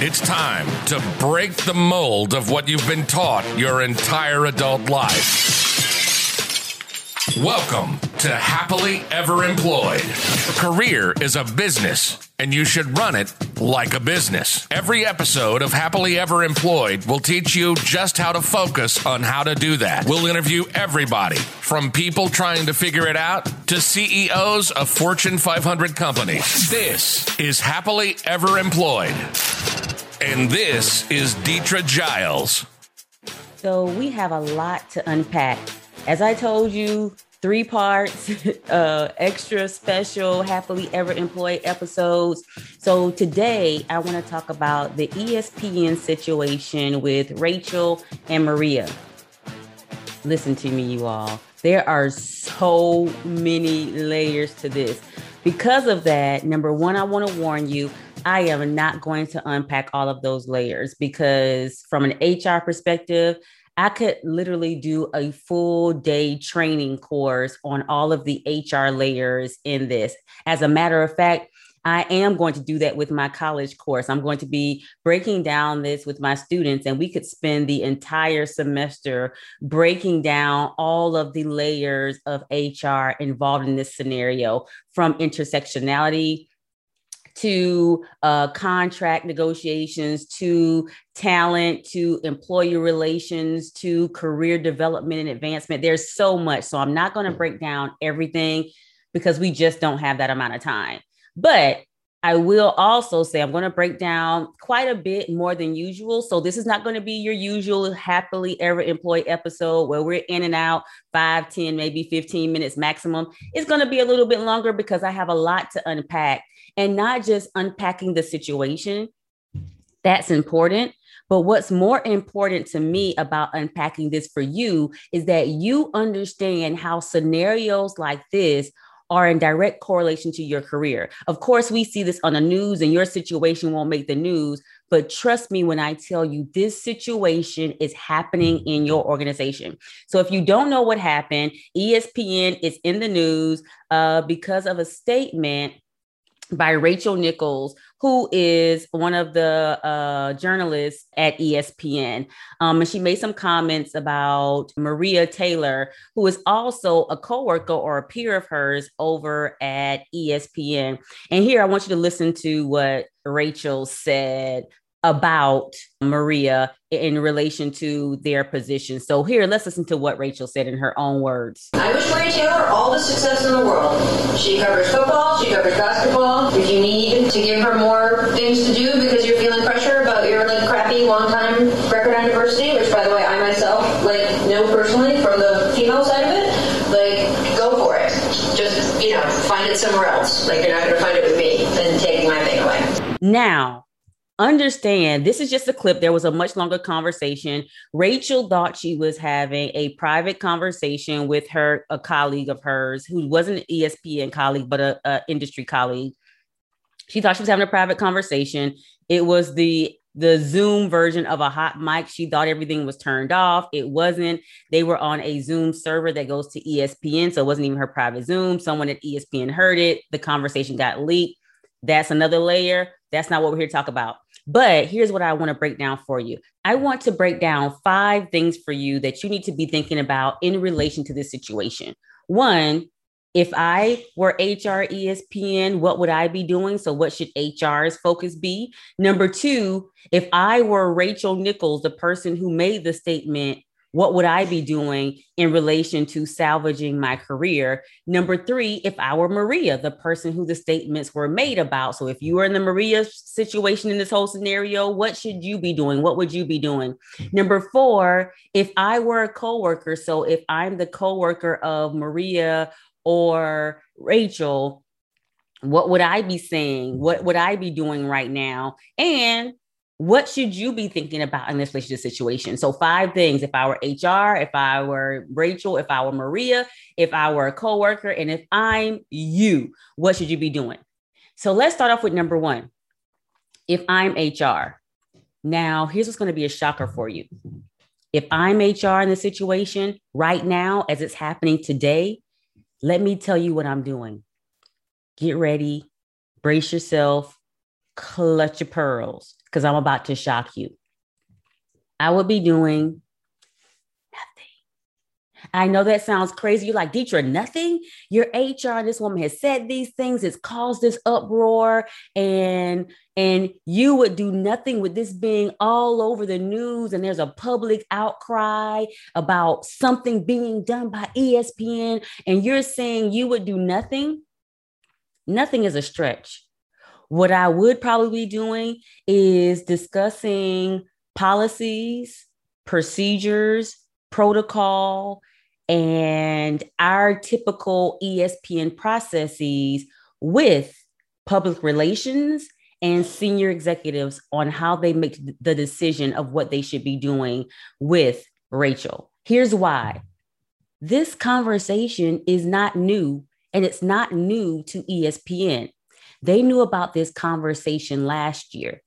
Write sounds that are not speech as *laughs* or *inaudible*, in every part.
It's time to break the mold of what you've been taught your entire adult life. Welcome to Happily Ever Employed. Career is a business, and you should run it like a business. Every episode of Happily Ever Employed will teach you just how to focus on how to do that. We'll interview everybody from people trying to figure it out to CEOs of Fortune 500 companies. This is Happily Ever Employed. And this is Deetra Giles. So we have a lot to unpack. As I told you, three parts, *laughs* uh, extra special, happily ever employed episodes. So today I want to talk about the ESPN situation with Rachel and Maria. Listen to me, you all. There are so many layers to this. Because of that, number one, I want to warn you I am not going to unpack all of those layers because, from an HR perspective, I could literally do a full day training course on all of the HR layers in this. As a matter of fact, I am going to do that with my college course. I'm going to be breaking down this with my students, and we could spend the entire semester breaking down all of the layers of HR involved in this scenario from intersectionality to uh, contract negotiations, to talent, to employer relations, to career development and advancement. There's so much. So I'm not going to break down everything because we just don't have that amount of time. But I will also say I'm going to break down quite a bit more than usual. So this is not going to be your usual happily ever employed episode where we're in and out five, 10, maybe 15 minutes maximum. It's going to be a little bit longer because I have a lot to unpack and not just unpacking the situation. That's important. But what's more important to me about unpacking this for you is that you understand how scenarios like this are in direct correlation to your career. Of course, we see this on the news, and your situation won't make the news. But trust me when I tell you this situation is happening in your organization. So if you don't know what happened, ESPN is in the news uh, because of a statement by Rachel Nichols, who is one of the uh, journalists at ESPN. Um, and she made some comments about Maria Taylor, who is also a coworker or a peer of hers over at ESPN. And here I want you to listen to what Rachel said about Maria in relation to their position. So here, let's listen to what Rachel said in her own words. I wish Maria Taylor all the success in the world. She covers football, she covers basketball. If you need to give her more things to do because you're feeling pressure about your like crappy long time record on diversity, which by the way I myself like know personally from the female side of it, like go for it. Just you know, find it somewhere else. Like you're not gonna find it with me and taking my thing away. Now understand this is just a clip. There was a much longer conversation. Rachel thought she was having a private conversation with her, a colleague of hers who wasn't an ESPN colleague, but a, a industry colleague. She thought she was having a private conversation. It was the the Zoom version of a hot mic. She thought everything was turned off. It wasn't. They were on a Zoom server that goes to ESPN. So it wasn't even her private Zoom. Someone at ESPN heard it. The conversation got leaked. That's another layer. That's not what we're here to talk about. But here's what I want to break down for you. I want to break down five things for you that you need to be thinking about in relation to this situation. One, if I were HR ESPN, what would I be doing? So, what should HR's focus be? Number two, if I were Rachel Nichols, the person who made the statement, what would I be doing in relation to salvaging my career? Number three, if I were Maria, the person who the statements were made about. So if you were in the Maria situation in this whole scenario, what should you be doing? What would you be doing? Number four, if I were a coworker, so if I'm the coworker of Maria or Rachel, what would I be saying? What would I be doing right now? And what should you be thinking about in this relationship situation? So, five things. If I were HR, if I were Rachel, if I were Maria, if I were a coworker, and if I'm you, what should you be doing? So, let's start off with number one. If I'm HR, now here's what's going to be a shocker for you. If I'm HR in the situation right now, as it's happening today, let me tell you what I'm doing. Get ready, brace yourself, clutch your pearls because I'm about to shock you. I would be doing nothing. I know that sounds crazy. You're like, Deetra, nothing? Your HR, this woman has said these things, it's caused this uproar, and and you would do nothing with this being all over the news, and there's a public outcry about something being done by ESPN, and you're saying you would do nothing. Nothing is a stretch. What I would probably be doing is discussing policies, procedures, protocol, and our typical ESPN processes with public relations and senior executives on how they make the decision of what they should be doing with Rachel. Here's why this conversation is not new, and it's not new to ESPN. They knew about this conversation last year.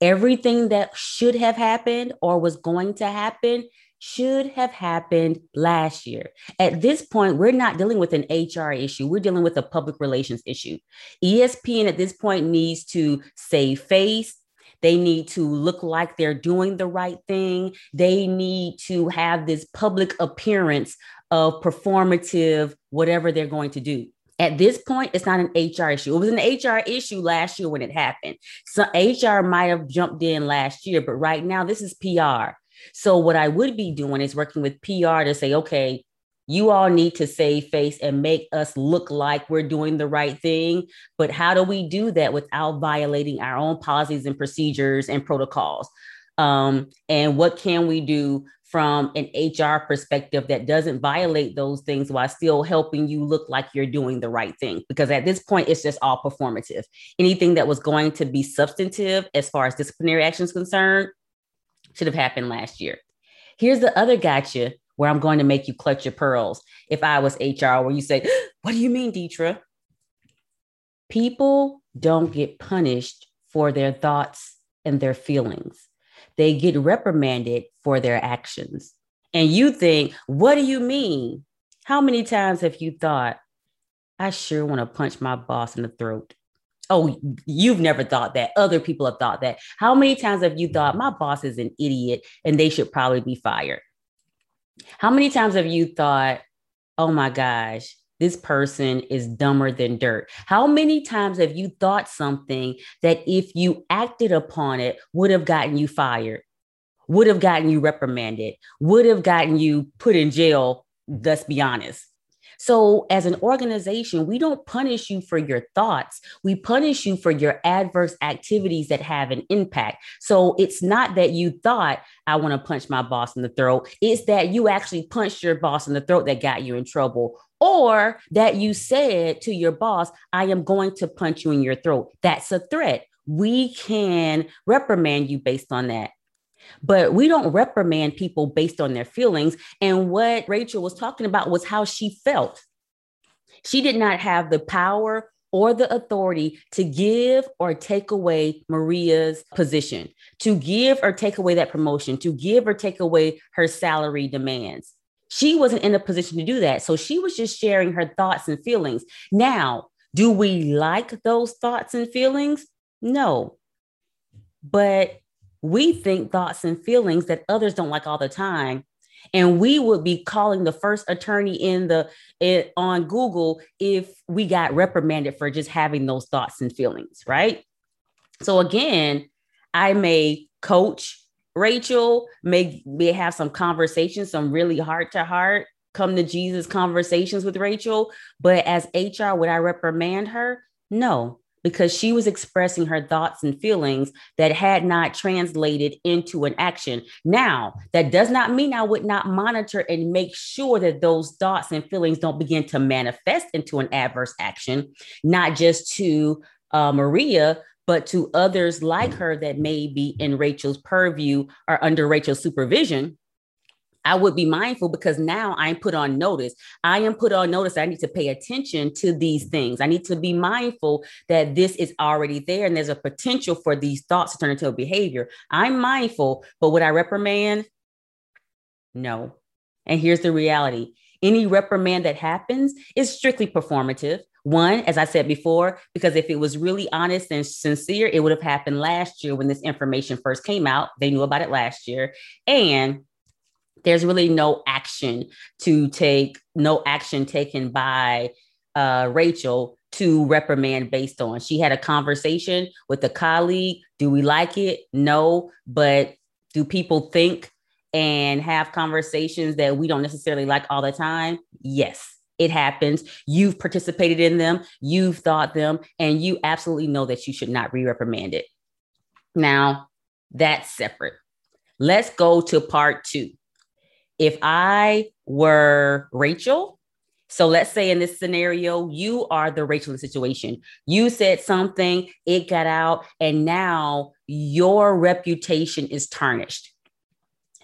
Everything that should have happened or was going to happen should have happened last year. At this point, we're not dealing with an HR issue, we're dealing with a public relations issue. ESPN at this point needs to save face. They need to look like they're doing the right thing. They need to have this public appearance of performative, whatever they're going to do. At this point, it's not an HR issue. It was an HR issue last year when it happened. So HR might have jumped in last year, but right now, this is PR. So what I would be doing is working with PR to say, okay, you all need to save face and make us look like we're doing the right thing. But how do we do that without violating our own policies and procedures and protocols? Um, and what can we do from an HR perspective that doesn't violate those things while still helping you look like you're doing the right thing? Because at this point, it's just all performative. Anything that was going to be substantive as far as disciplinary action is concerned, should have happened last year. Here's the other gotcha where I'm going to make you clutch your pearls. If I was HR, where you say, *gasps* What do you mean, Deetra? People don't get punished for their thoughts and their feelings, they get reprimanded for their actions. And you think, What do you mean? How many times have you thought, I sure want to punch my boss in the throat? Oh, you've never thought that. Other people have thought that. How many times have you thought my boss is an idiot and they should probably be fired? How many times have you thought, oh my gosh, this person is dumber than dirt? How many times have you thought something that if you acted upon it would have gotten you fired, would have gotten you reprimanded, would have gotten you put in jail? Let's be honest. So, as an organization, we don't punish you for your thoughts. We punish you for your adverse activities that have an impact. So, it's not that you thought, I want to punch my boss in the throat. It's that you actually punched your boss in the throat that got you in trouble. Or that you said to your boss, I am going to punch you in your throat. That's a threat. We can reprimand you based on that. But we don't reprimand people based on their feelings. And what Rachel was talking about was how she felt. She did not have the power or the authority to give or take away Maria's position, to give or take away that promotion, to give or take away her salary demands. She wasn't in a position to do that. So she was just sharing her thoughts and feelings. Now, do we like those thoughts and feelings? No. But we think thoughts and feelings that others don't like all the time. And we would be calling the first attorney in the on google if we got reprimanded for just having those thoughts and feelings right? So again i may coach rachel may, may have some conversations some really heart to heart come to jesus conversations with rachel. But as hr would i reprimand her? No because she was expressing her thoughts and feelings that had not translated into an action. Now, that does not mean I would not monitor and make sure that those thoughts and feelings don't begin to manifest into an adverse action, not just to uh, Maria, but to others like her that may be in Rachel's purview or under Rachel's supervision I would be mindful because now I'm put on notice. I am put on notice. I need to pay attention to these things. I need to be mindful that this is already there and there's a potential for these thoughts to turn into a behavior. I'm mindful, but would I reprimand? No. And here's the reality any reprimand that happens is strictly performative. One, as I said before, because if it was really honest and sincere, it would have happened last year when this information first came out. They knew about it last year. And there's really no action to take, no action taken by uh, Rachel to reprimand based on. She had a conversation with a colleague. Do we like it? No. But do people think and have conversations that we don't necessarily like all the time? Yes. It happens. You've participated in them, you've thought them, and you absolutely know that you should not re reprimand it. Now, that's separate. Let's go to part two. If I were Rachel, so let's say in this scenario, you are the Rachel in the situation. You said something, it got out, and now your reputation is tarnished.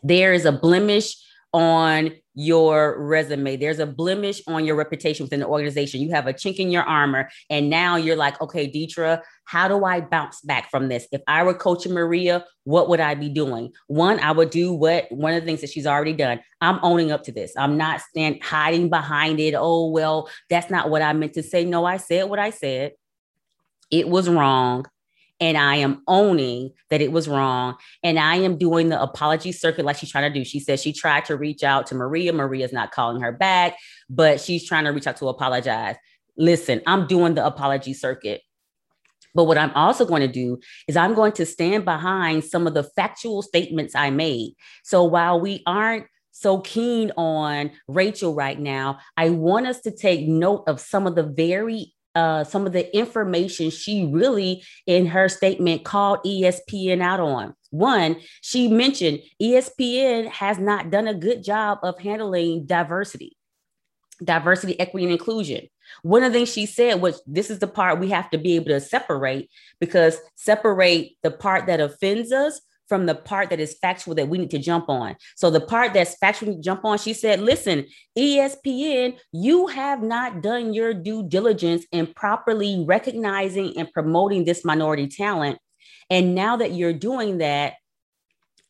There is a blemish on your resume. There's a blemish on your reputation within the organization. You have a chink in your armor. And now you're like, okay, Deetra, how do I bounce back from this? If I were coaching Maria, what would I be doing? One, I would do what one of the things that she's already done. I'm owning up to this. I'm not stand hiding behind it. Oh, well, that's not what I meant to say. No, I said what I said. It was wrong and I am owning that it was wrong. And I am doing the apology circuit like she's trying to do. She says she tried to reach out to Maria. Maria's not calling her back, but she's trying to reach out to apologize. Listen, I'm doing the apology circuit. But what I'm also going to do is I'm going to stand behind some of the factual statements I made. So while we aren't so keen on Rachel right now, I want us to take note of some of the very uh, some of the information she really, in her statement, called ESPN out on. One, she mentioned ESPN has not done a good job of handling diversity, diversity, equity, and inclusion. One of the things she said was this is the part we have to be able to separate because separate the part that offends us from the part that is factual that we need to jump on. So the part that's factual to jump on, she said, listen, ESPN, you have not done your due diligence in properly recognizing and promoting this minority talent. And now that you're doing that,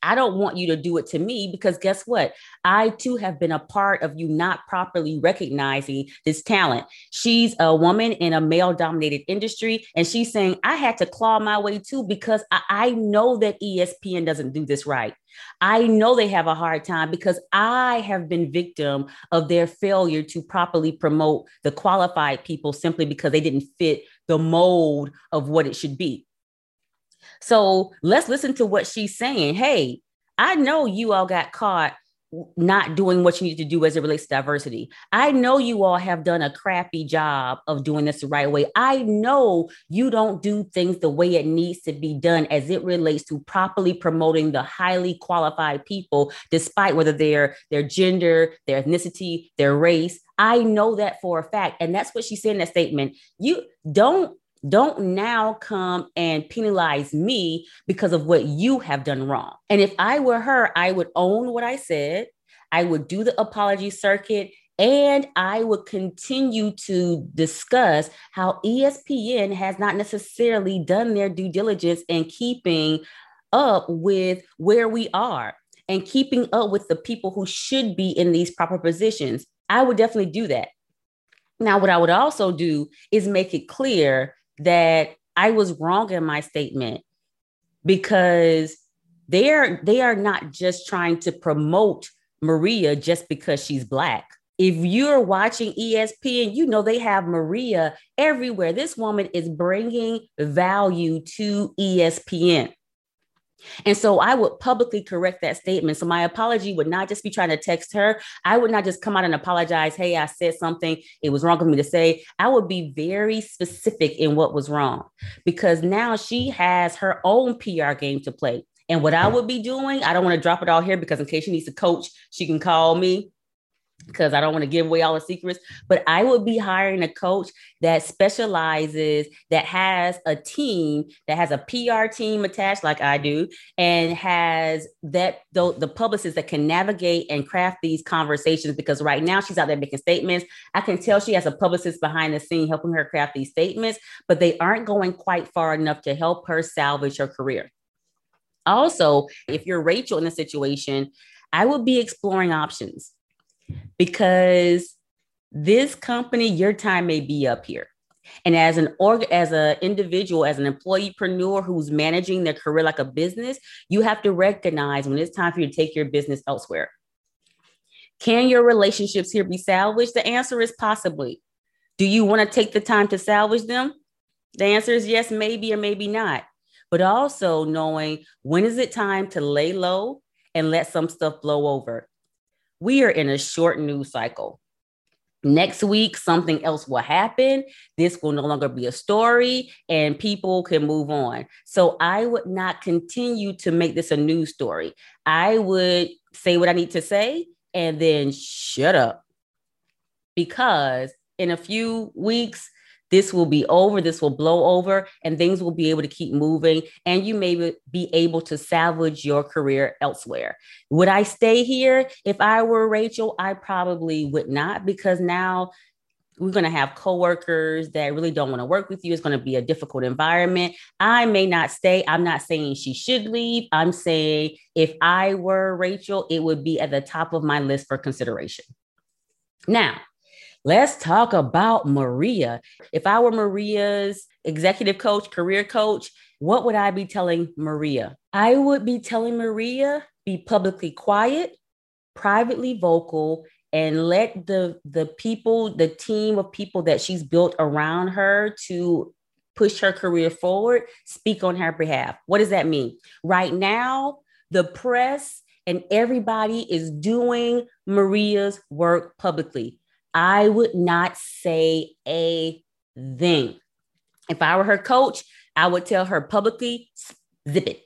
I don't want you to do it to me because guess what? I too have been a part of you not properly recognizing this talent. She's a woman in a male dominated industry, and she's saying, I had to claw my way too because I, I know that ESPN doesn't do this right. I know they have a hard time because I have been victim of their failure to properly promote the qualified people simply because they didn't fit the mold of what it should be. So let's listen to what she's saying. Hey, I know you all got caught not doing what you need to do as it relates to diversity. I know you all have done a crappy job of doing this the right way. I know you don't do things the way it needs to be done as it relates to properly promoting the highly qualified people, despite whether they're their gender, their ethnicity, their race. I know that for a fact. And that's what she said in that statement. You don't don't now come and penalize me because of what you have done wrong. And if I were her, I would own what I said. I would do the apology circuit and I would continue to discuss how ESPN has not necessarily done their due diligence in keeping up with where we are and keeping up with the people who should be in these proper positions. I would definitely do that. Now, what I would also do is make it clear that I was wrong in my statement because they are they are not just trying to promote Maria just because she's black. If you're watching ESPN, you know they have Maria everywhere. This woman is bringing value to ESPN. And so I would publicly correct that statement. So my apology would not just be trying to text her. I would not just come out and apologize. Hey, I said something. It was wrong for me to say. I would be very specific in what was wrong because now she has her own PR game to play. And what I would be doing, I don't want to drop it all here because in case she needs a coach, she can call me because I don't want to give away all the secrets, but I would be hiring a coach that specializes, that has a team, that has a PR team attached, like I do, and has that the, the publicists that can navigate and craft these conversations. Because right now she's out there making statements. I can tell she has a publicist behind the scene helping her craft these statements, but they aren't going quite far enough to help her salvage her career. Also, if you're Rachel in the situation, I would be exploring options because this company, your time may be up here. And as an org, as an individual, as an employeepreneur who's managing their career like a business, you have to recognize when it's time for you to take your business elsewhere. Can your relationships here be salvaged? The answer is possibly. Do you want to take the time to salvage them? The answer is yes, maybe or maybe not. But also knowing when is it time to lay low and let some stuff blow over. We are in a short news cycle. Next week, something else will happen. This will no longer be a story and people can move on. So I would not continue to make this a news story. I would say what I need to say and then shut up because in a few weeks, this will be over, this will blow over, and things will be able to keep moving. And you may be able to salvage your career elsewhere. Would I stay here? If I were Rachel, I probably would not because now we're going to have coworkers that really don't want to work with you. It's going to be a difficult environment. I may not stay. I'm not saying she should leave. I'm saying if I were Rachel, it would be at the top of my list for consideration. Now, let's talk about Maria. If I were Maria's executive coach, career coach, what would I be telling Maria? I would be telling Maria be publicly quiet, privately vocal, and let the the people the team of people that she's built around her to push her career forward speak on her behalf what does that mean right now the press and everybody is doing maria's work publicly i would not say a thing if i were her coach i would tell her publicly zip it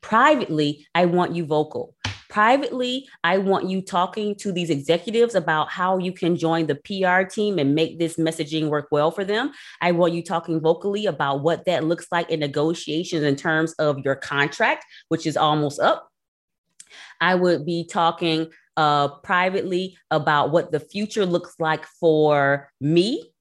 privately i want you vocal Privately, I want you talking to these executives about how you can join the PR team and make this messaging work well for them. I want you talking vocally about what that looks like in negotiations in terms of your contract, which is almost up. I would be talking uh, privately about what the future looks like for me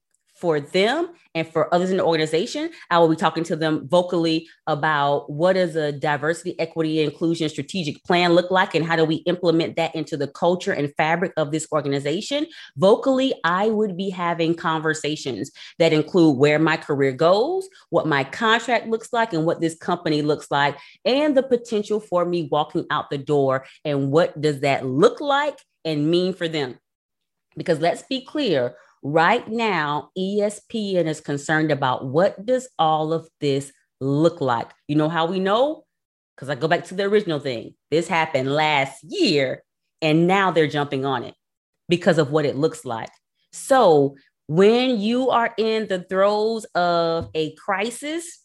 for them and for others in the organization. I will be talking to them vocally about what does a diversity, equity, inclusion strategic plan look like and how do we implement that into the culture and fabric of this organization. Vocally, I would be having conversations that include where my career goes, what my contract looks like, and what this company looks like, and the potential for me walking out the door and what does that look like and mean for them. Because let's be clear, Right now, ESPN is concerned about what does all of this look like? You know how we know? Because I go back to the original thing. This happened last year, and now they're jumping on it because of what it looks like. So when you are in the throes of a crisis,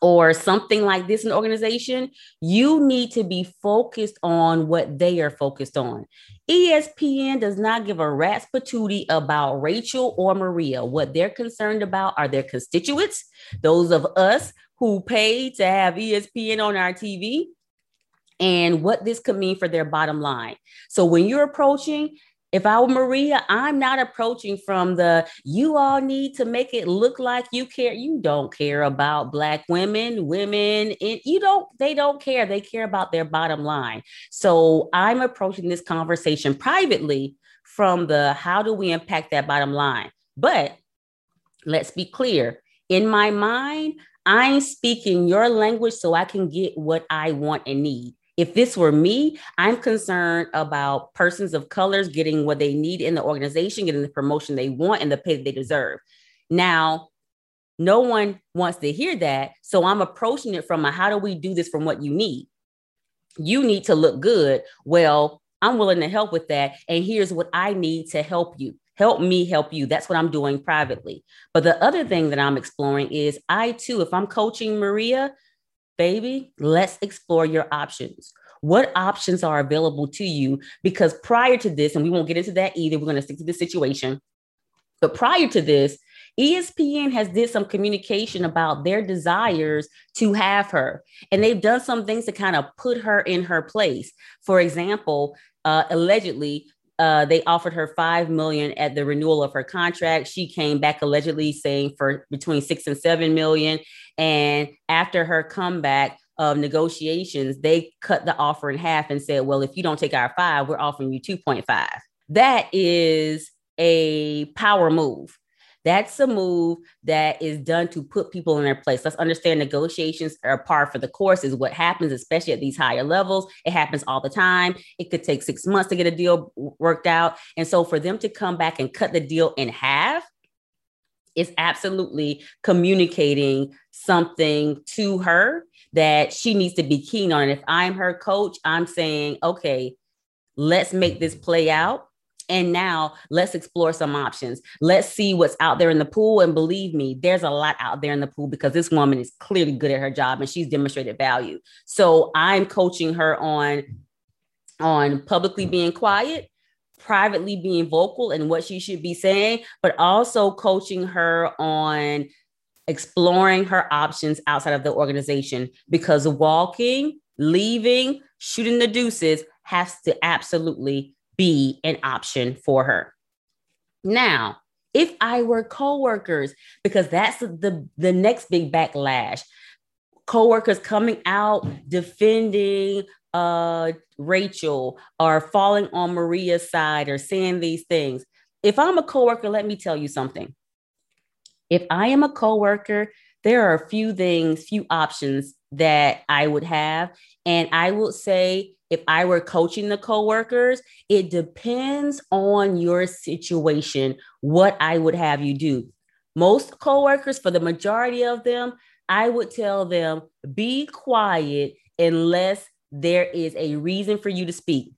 or something like this in organization, you need to be focused on what they are focused on. ESPN does not give a rat's patootie about Rachel or Maria. What they're concerned about are their constituents, those of us who pay to have ESPN on our TV, and what this could mean for their bottom line. So when you're approaching if I were Maria, I'm not approaching from the you all need to make it look like you care. You don't care about black women, women, and you don't, they don't care. They care about their bottom line. So I'm approaching this conversation privately from the how do we impact that bottom line? But let's be clear. In my mind, I'm speaking your language so I can get what I want and need. If this were me, I'm concerned about persons of colors getting what they need in the organization, getting the promotion they want and the pay that they deserve. Now, no one wants to hear that. So I'm approaching it from a how do we do this from what you need? You need to look good. Well, I'm willing to help with that. And here's what I need to help you. Help me help you. That's what I'm doing privately. But the other thing that I'm exploring is I too, if I'm coaching Maria, baby, let's explore your options. What options are available to you? Because prior to this, and we won't get into that either, we're going to stick to the situation. But prior to this, ESPN has did some communication about their desires to have her, and they've done some things to kind of put her in her place. For example, uh, allegedly, uh, they offered her five million at the renewal of her contract. She came back allegedly saying for between six and seven million. And after her comeback of negotiations, they cut the offer in half and said, "Well, if you don't take our five, we're offering you two point five. That is a power move. That's a move that is done to put people in their place. Let's understand negotiations are par for the course, is what happens, especially at these higher levels. It happens all the time. It could take six months to get a deal worked out. And so for them to come back and cut the deal in half, is absolutely communicating something to her that she needs to be keen on. And if I'm her coach, I'm saying, okay, let's make this play out. And now let's explore some options. Let's see what's out there in the pool. And believe me, there's a lot out there in the pool because this woman is clearly good at her job and she's demonstrated value. So I'm coaching her on on publicly being quiet privately being vocal and what she should be saying, but also coaching her on exploring her options outside of the organization because walking, leaving, shooting the deuces has to absolutely be an option for her. Now, if I were coworkers, because that's the, the next big backlash, coworkers coming out defending uh, Rachel or falling on Maria's side or saying these things. If I'm a coworker, let me tell you something. If I am a coworker, there are a few things, few options that I would have. And I would say, if I were coaching the coworkers, it depends on your situation, what I would have you do. Most coworkers, for the majority of them, I would tell them be quiet unless there is a reason for you to speak.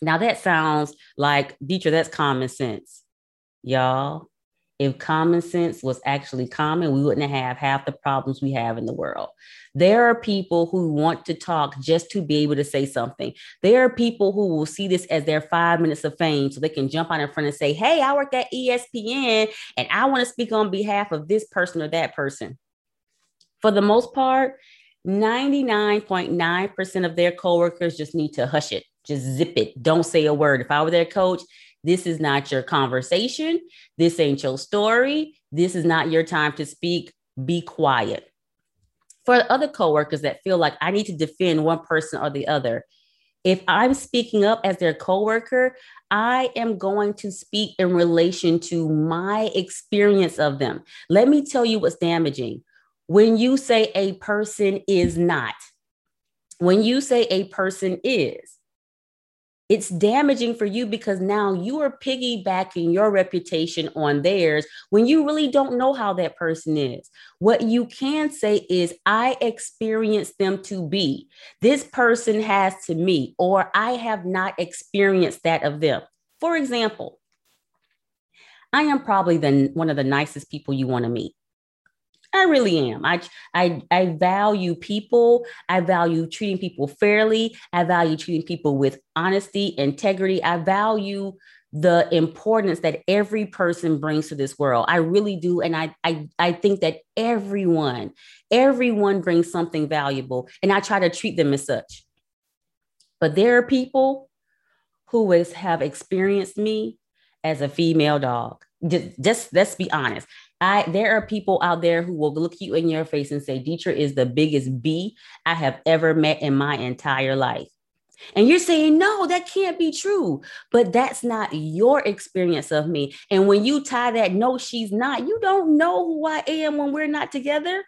Now that sounds like Deetra, that's common sense. Y'all, if common sense was actually common, we wouldn't have half the problems we have in the world. There are people who want to talk just to be able to say something. There are people who will see this as their five minutes of fame so they can jump out in front and say, Hey, I work at ESPN and I want to speak on behalf of this person or that person. For the most part, 99.9% of their coworkers just need to hush it, just zip it. Don't say a word. If I were their coach, this is not your conversation. This ain't your story. This is not your time to speak. Be quiet. For other coworkers that feel like I need to defend one person or the other, if I'm speaking up as their coworker, I am going to speak in relation to my experience of them. Let me tell you what's damaging when you say a person is not, when you say a person is, it's damaging for you because now you are piggybacking your reputation on theirs when you really don't know how that person is. What you can say is, I experienced them to be. This person has to me, or I have not experienced that of them. For example, I am probably the one of the nicest people you want to meet. I really am. I, I I value people. I value treating people fairly. I value treating people with honesty, integrity. I value the importance that every person brings to this world. I really do. And I, I, I think that everyone, everyone brings something valuable. And I try to treat them as such. But there are people who has, have experienced me as a female dog. Just, just let's be honest. I there are people out there who will look you in your face and say, Deetra is the biggest B I have ever met in my entire life. And you're saying, no, that can't be true. But that's not your experience of me. And when you tie that, no, she's not, you don't know who I am when we're not together.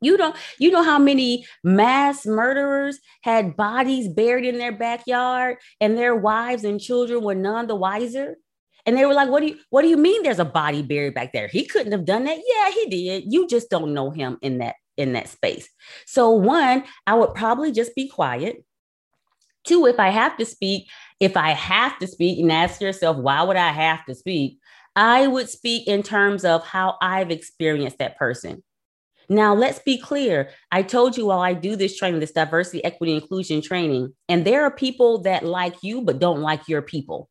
You don't, you know how many mass murderers had bodies buried in their backyard and their wives and children were none the wiser? And they were like, "What do you What do you mean? There's a body buried back there? He couldn't have done that. Yeah, he did. You just don't know him in that in that space. So one, I would probably just be quiet. Two, if I have to speak, if I have to speak, and ask yourself, why would I have to speak? I would speak in terms of how I've experienced that person. Now, let's be clear. I told you while I do this training, this diversity, equity, inclusion training, and there are people that like you but don't like your people.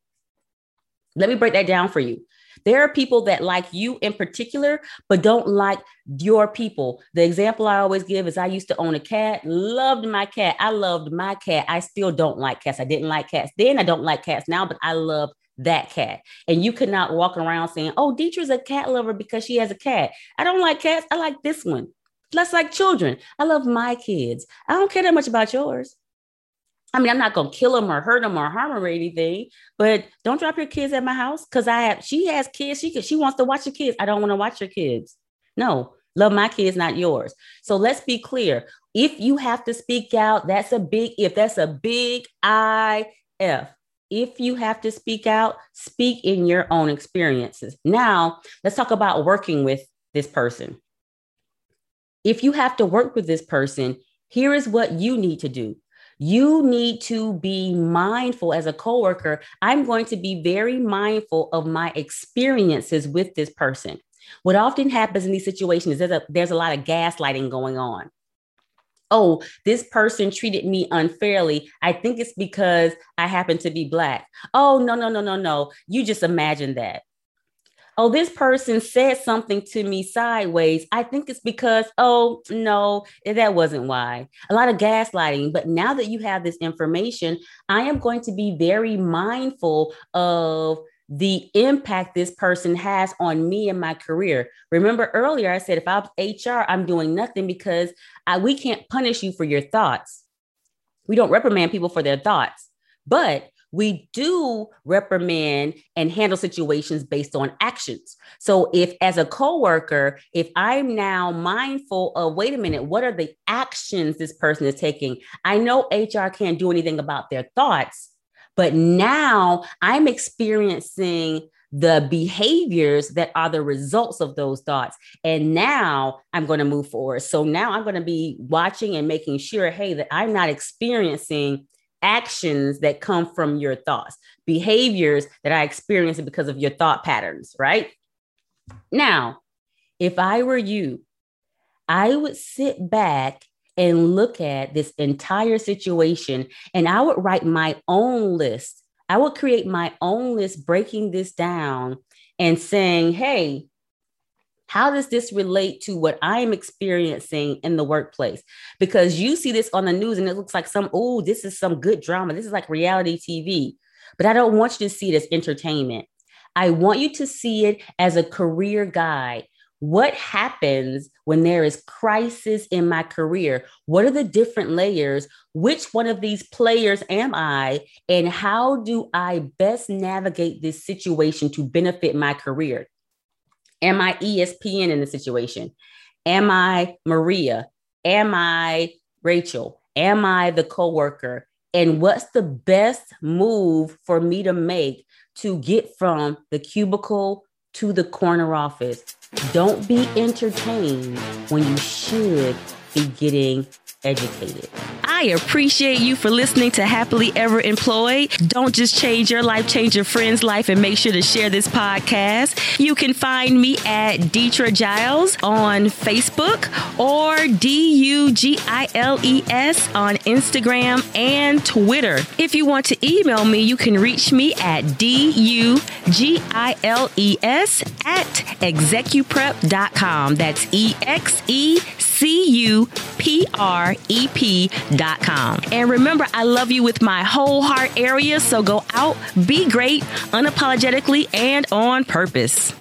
Let me break that down for you. There are people that like you in particular, but don't like your people. The example I always give is I used to own a cat, loved my cat. I loved my cat. I still don't like cats. I didn't like cats then. I don't like cats now, but I love that cat. And you could not walk around saying, oh, Deetra's a cat lover because she has a cat. I don't like cats. I like this one. Less like children. I love my kids. I don't care that much about yours. I mean, I'm not gonna kill them or hurt them or harm them or anything, but don't drop your kids at my house because I have. She has kids. She she wants to watch your kids. I don't want to watch your kids. No, love my kids, not yours. So let's be clear. If you have to speak out, that's a big if. That's a big I F. If you have to speak out, speak in your own experiences. Now, let's talk about working with this person. If you have to work with this person, here is what you need to do you need to be mindful as a coworker. I'm going to be very mindful of my experiences with this person. What often happens in these situations is there's a, there's a lot of gaslighting going on. Oh, this person treated me unfairly. I think it's because I happen to be Black. Oh, no, no, no, no, no. You just imagine that oh, this person said something to me sideways. I think it's because, oh, no, that wasn't why. A lot of gaslighting. But now that you have this information, I am going to be very mindful of the impact this person has on me and my career. Remember earlier, I said if I'm HR, I'm doing nothing because I, we can't punish you for your thoughts. We don't reprimand people for their thoughts. But we do reprimand and handle situations based on actions. So if as a coworker, if I'm now mindful of wait a minute, what are the actions this person is taking? I know HR can't do anything about their thoughts, but now I'm experiencing the behaviors that are the results of those thoughts. And now I'm going to move forward. So now I'm going to be watching and making sure, hey, that I'm not experiencing actions that come from your thoughts, behaviors that I experience because of your thought patterns, right? Now, if I were you, I would sit back and look at this entire situation and I would write my own list. I would create my own list, breaking this down and saying, hey, how does this relate to what I'm experiencing in the workplace? Because you see this on the news and it looks like some, oh, this is some good drama. This is like reality TV. But I don't want you to see it as entertainment. I want you to see it as a career guide. What happens when there is crisis in my career? What are the different layers? Which one of these players am I? And how do I best navigate this situation to benefit my career? Am I ESPN in the situation? Am I Maria? Am I Rachel? Am I the coworker? And what's the best move for me to make to get from the cubicle to the corner office? Don't be entertained when you should be getting educated. I appreciate you for listening to Happily Ever Employed. Don't just change your life, change your friend's life, and make sure to share this podcast. You can find me at Deetra Giles on Facebook or D U G I L E S on Instagram and Twitter. If you want to email me, you can reach me at D U G I L E S at execuprep.com. That's E X E C U P R E And remember, I love you with my whole heart area, so go out, be great, unapologetically, and on purpose.